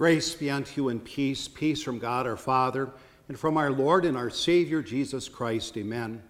Grace be unto you and peace, peace from God our Father, and from our Lord and our Savior Jesus Christ. Amen.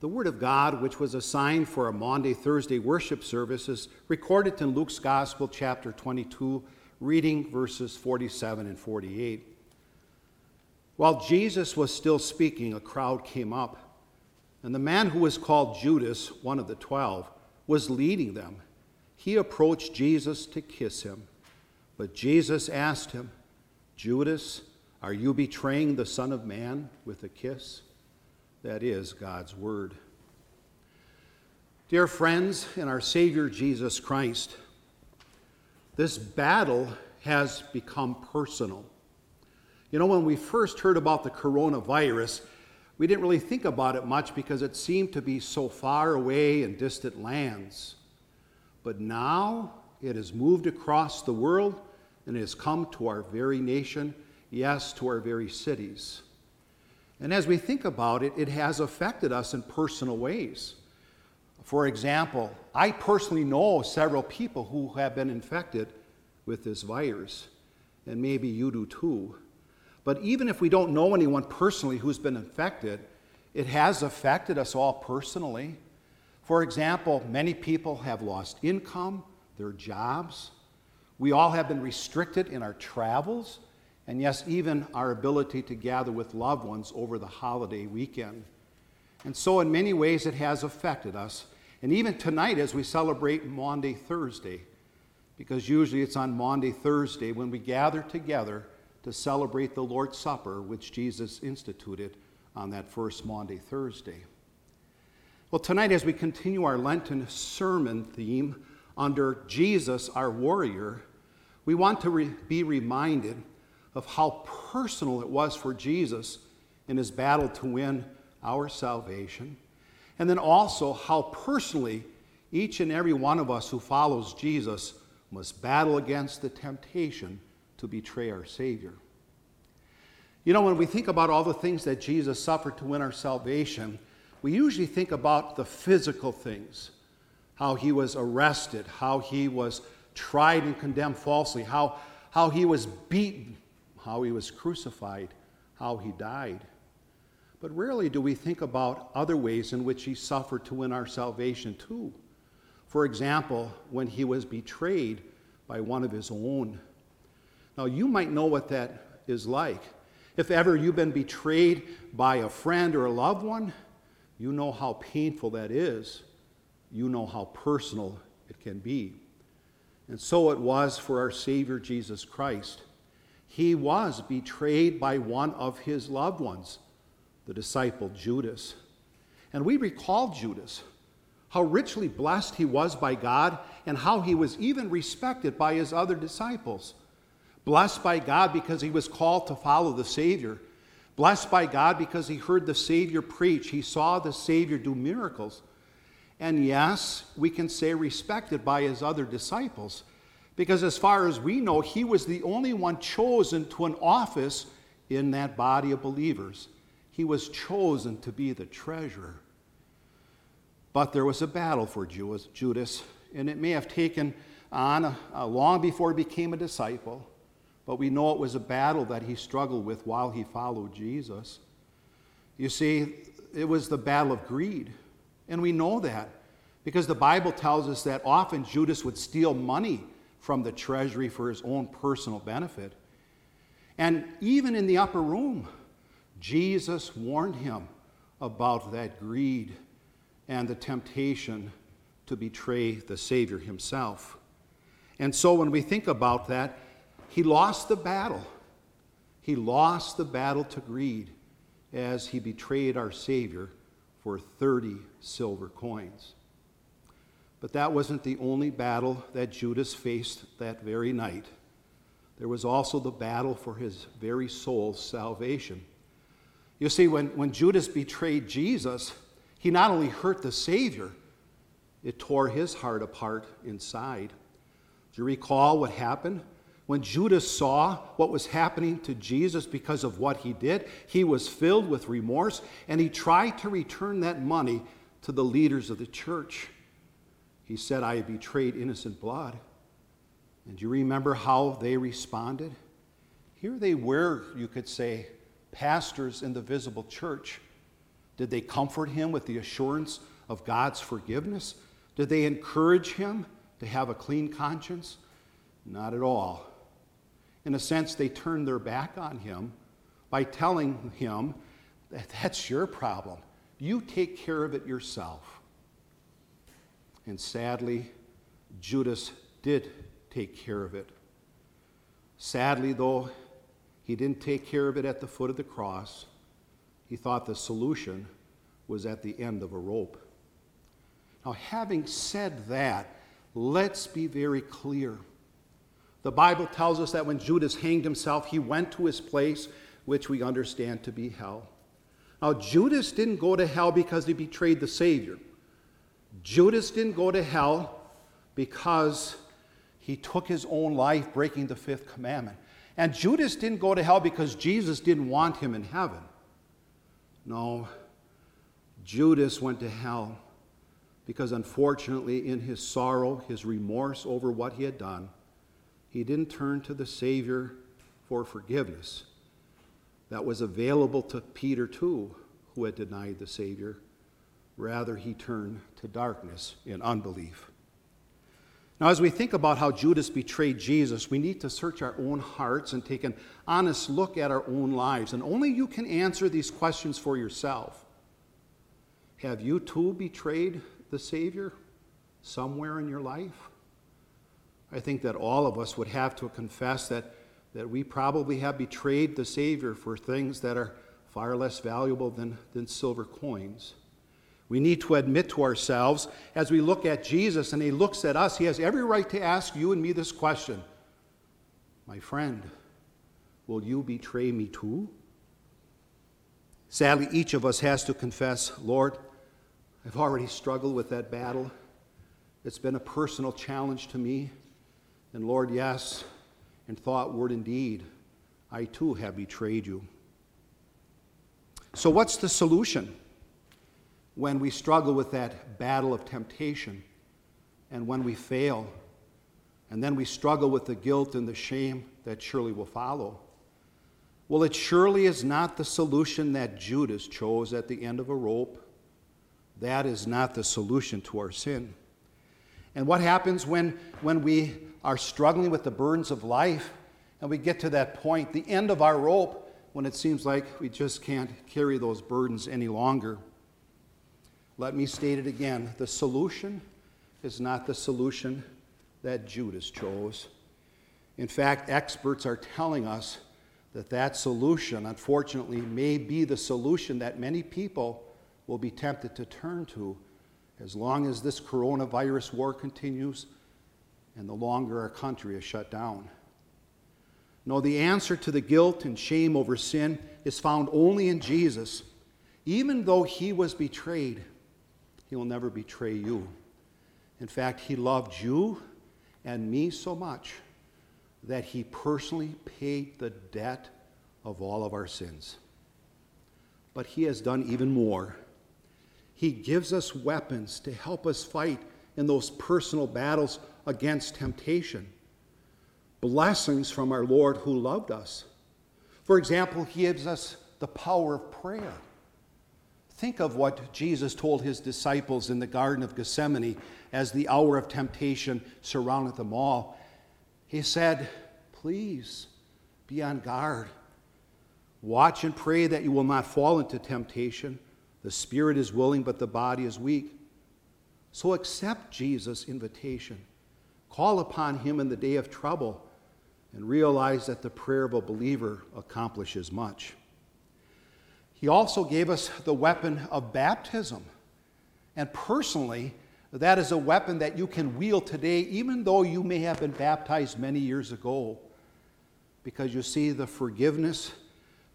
The Word of God, which was assigned for a Maundy, Thursday worship service, is recorded in Luke's Gospel, chapter 22, reading verses 47 and 48. While Jesus was still speaking, a crowd came up, and the man who was called Judas, one of the twelve, was leading them. He approached Jesus to kiss him. But Jesus asked him, Judas, are you betraying the Son of Man with a kiss? That is God's word. Dear friends in our Savior Jesus Christ, this battle has become personal. You know, when we first heard about the coronavirus, we didn't really think about it much because it seemed to be so far away in distant lands. But now it has moved across the world and it has come to our very nation, yes, to our very cities. And as we think about it, it has affected us in personal ways. For example, I personally know several people who have been infected with this virus, and maybe you do too. But even if we don't know anyone personally who's been infected, it has affected us all personally. For example, many people have lost income, their jobs, we all have been restricted in our travels, and yes, even our ability to gather with loved ones over the holiday weekend. And so, in many ways, it has affected us. And even tonight, as we celebrate Maundy, Thursday, because usually it's on Maundy, Thursday when we gather together to celebrate the Lord's Supper, which Jesus instituted on that first Maundy, Thursday. Well, tonight, as we continue our Lenten sermon theme under Jesus, our warrior, we want to re- be reminded of how personal it was for Jesus in his battle to win our salvation. And then also how personally each and every one of us who follows Jesus must battle against the temptation to betray our Savior. You know, when we think about all the things that Jesus suffered to win our salvation, we usually think about the physical things how he was arrested, how he was tried and condemned falsely, how, how he was beaten, how he was crucified, how he died. But rarely do we think about other ways in which he suffered to win our salvation, too. For example, when he was betrayed by one of his own. Now, you might know what that is like. If ever you've been betrayed by a friend or a loved one, you know how painful that is. You know how personal it can be. And so it was for our Savior Jesus Christ. He was betrayed by one of his loved ones, the disciple Judas. And we recall Judas, how richly blessed he was by God, and how he was even respected by his other disciples. Blessed by God because he was called to follow the Savior. Blessed by God because he heard the Savior preach. He saw the Savior do miracles. And yes, we can say respected by his other disciples, because as far as we know, he was the only one chosen to an office in that body of believers. He was chosen to be the treasurer. But there was a battle for Judas, and it may have taken on long before he became a disciple. But we know it was a battle that he struggled with while he followed Jesus. You see, it was the battle of greed. And we know that because the Bible tells us that often Judas would steal money from the treasury for his own personal benefit. And even in the upper room, Jesus warned him about that greed and the temptation to betray the Savior himself. And so when we think about that, he lost the battle. He lost the battle to greed as he betrayed our Savior for 30 silver coins. But that wasn't the only battle that Judas faced that very night. There was also the battle for his very soul's salvation. You see, when, when Judas betrayed Jesus, he not only hurt the Savior, it tore his heart apart inside. Do you recall what happened? When Judas saw what was happening to Jesus because of what he did, he was filled with remorse and he tried to return that money to the leaders of the church. He said, I betrayed innocent blood. And you remember how they responded? Here they were, you could say, pastors in the visible church. Did they comfort him with the assurance of God's forgiveness? Did they encourage him to have a clean conscience? Not at all. In a sense, they turned their back on him by telling him that that's your problem. You take care of it yourself. And sadly, Judas did take care of it. Sadly, though, he didn't take care of it at the foot of the cross. He thought the solution was at the end of a rope. Now, having said that, let's be very clear. The Bible tells us that when Judas hanged himself, he went to his place, which we understand to be hell. Now, Judas didn't go to hell because he betrayed the Savior. Judas didn't go to hell because he took his own life, breaking the fifth commandment. And Judas didn't go to hell because Jesus didn't want him in heaven. No, Judas went to hell because unfortunately, in his sorrow, his remorse over what he had done, he didn't turn to the Savior for forgiveness. That was available to Peter too, who had denied the Savior. Rather, he turned to darkness in unbelief. Now, as we think about how Judas betrayed Jesus, we need to search our own hearts and take an honest look at our own lives. And only you can answer these questions for yourself. Have you too betrayed the Savior somewhere in your life? I think that all of us would have to confess that, that we probably have betrayed the Savior for things that are far less valuable than, than silver coins. We need to admit to ourselves as we look at Jesus and he looks at us, he has every right to ask you and me this question My friend, will you betray me too? Sadly, each of us has to confess, Lord, I've already struggled with that battle. It's been a personal challenge to me. And Lord, yes, in thought, word, and deed, I too have betrayed you. So, what's the solution when we struggle with that battle of temptation and when we fail? And then we struggle with the guilt and the shame that surely will follow. Well, it surely is not the solution that Judas chose at the end of a rope that is not the solution to our sin. And what happens when, when we are struggling with the burdens of life and we get to that point, the end of our rope, when it seems like we just can't carry those burdens any longer? Let me state it again the solution is not the solution that Judas chose. In fact, experts are telling us that that solution, unfortunately, may be the solution that many people will be tempted to turn to as long as this coronavirus war continues and the longer our country is shut down. No, the answer to the guilt and shame over sin is found only in Jesus. Even though he was betrayed, he will never betray you. In fact, he loved you and me so much that he personally paid the debt of all of our sins. But he has done even more. He gives us weapons to help us fight in those personal battles against temptation. Blessings from our Lord who loved us. For example, He gives us the power of prayer. Think of what Jesus told His disciples in the Garden of Gethsemane as the hour of temptation surrounded them all. He said, Please be on guard. Watch and pray that you will not fall into temptation. The spirit is willing, but the body is weak. So accept Jesus' invitation. Call upon him in the day of trouble and realize that the prayer of a believer accomplishes much. He also gave us the weapon of baptism. And personally, that is a weapon that you can wield today, even though you may have been baptized many years ago. Because you see, the forgiveness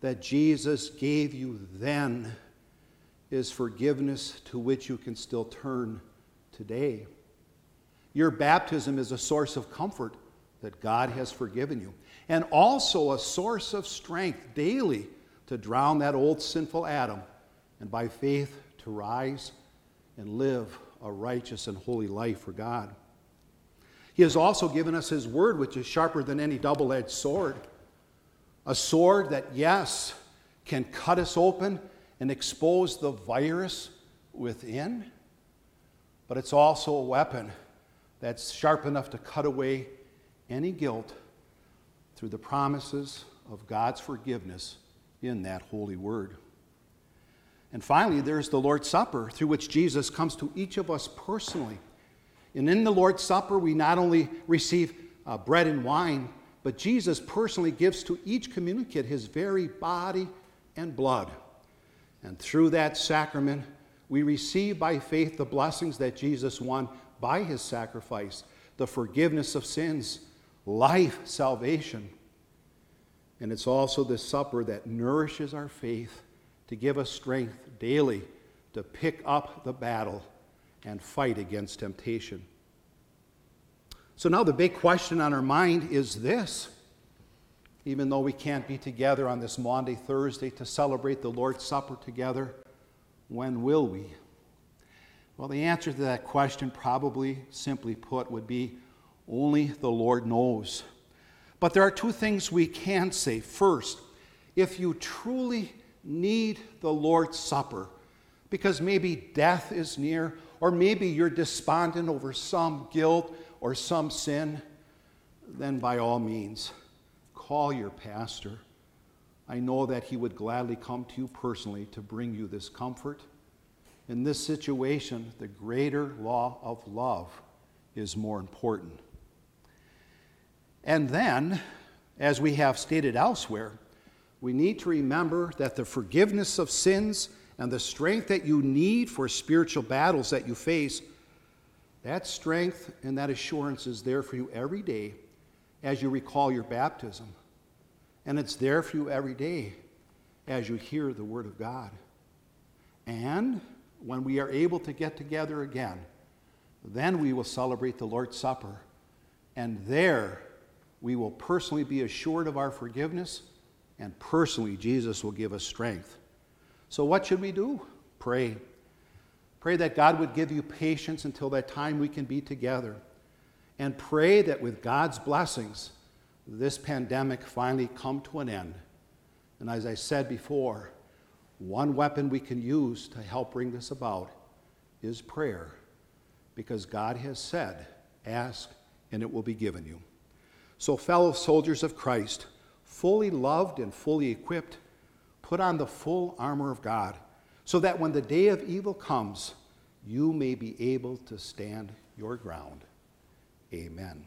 that Jesus gave you then is forgiveness to which you can still turn today. Your baptism is a source of comfort that God has forgiven you, and also a source of strength daily to drown that old sinful Adam and by faith to rise and live a righteous and holy life for God. He has also given us His word, which is sharper than any double edged sword. A sword that, yes, can cut us open and expose the virus within, but it's also a weapon that's sharp enough to cut away any guilt through the promises of God's forgiveness in that holy word. And finally, there's the Lord's Supper, through which Jesus comes to each of us personally. And in the Lord's Supper, we not only receive uh, bread and wine, but Jesus personally gives to each communicant his very body and blood. And through that sacrament, we receive by faith the blessings that Jesus won by his sacrifice the forgiveness of sins, life, salvation. And it's also this supper that nourishes our faith to give us strength daily to pick up the battle and fight against temptation. So now the big question on our mind is this. Even though we can't be together on this Maundy, Thursday to celebrate the Lord's Supper together, when will we? Well, the answer to that question, probably simply put, would be only the Lord knows. But there are two things we can say. First, if you truly need the Lord's Supper, because maybe death is near, or maybe you're despondent over some guilt or some sin, then by all means, call your pastor. I know that he would gladly come to you personally to bring you this comfort. In this situation, the greater law of love is more important. And then, as we have stated elsewhere, we need to remember that the forgiveness of sins and the strength that you need for spiritual battles that you face that strength and that assurance is there for you every day as you recall your baptism. And it's there for you every day as you hear the Word of God. And when we are able to get together again, then we will celebrate the Lord's Supper. And there we will personally be assured of our forgiveness, and personally, Jesus will give us strength. So, what should we do? Pray. Pray that God would give you patience until that time we can be together. And pray that with God's blessings, this pandemic finally come to an end. And as I said before, one weapon we can use to help bring this about is prayer. Because God has said, Ask and it will be given you. So, fellow soldiers of Christ, fully loved and fully equipped, put on the full armor of God so that when the day of evil comes, you may be able to stand your ground. Amen.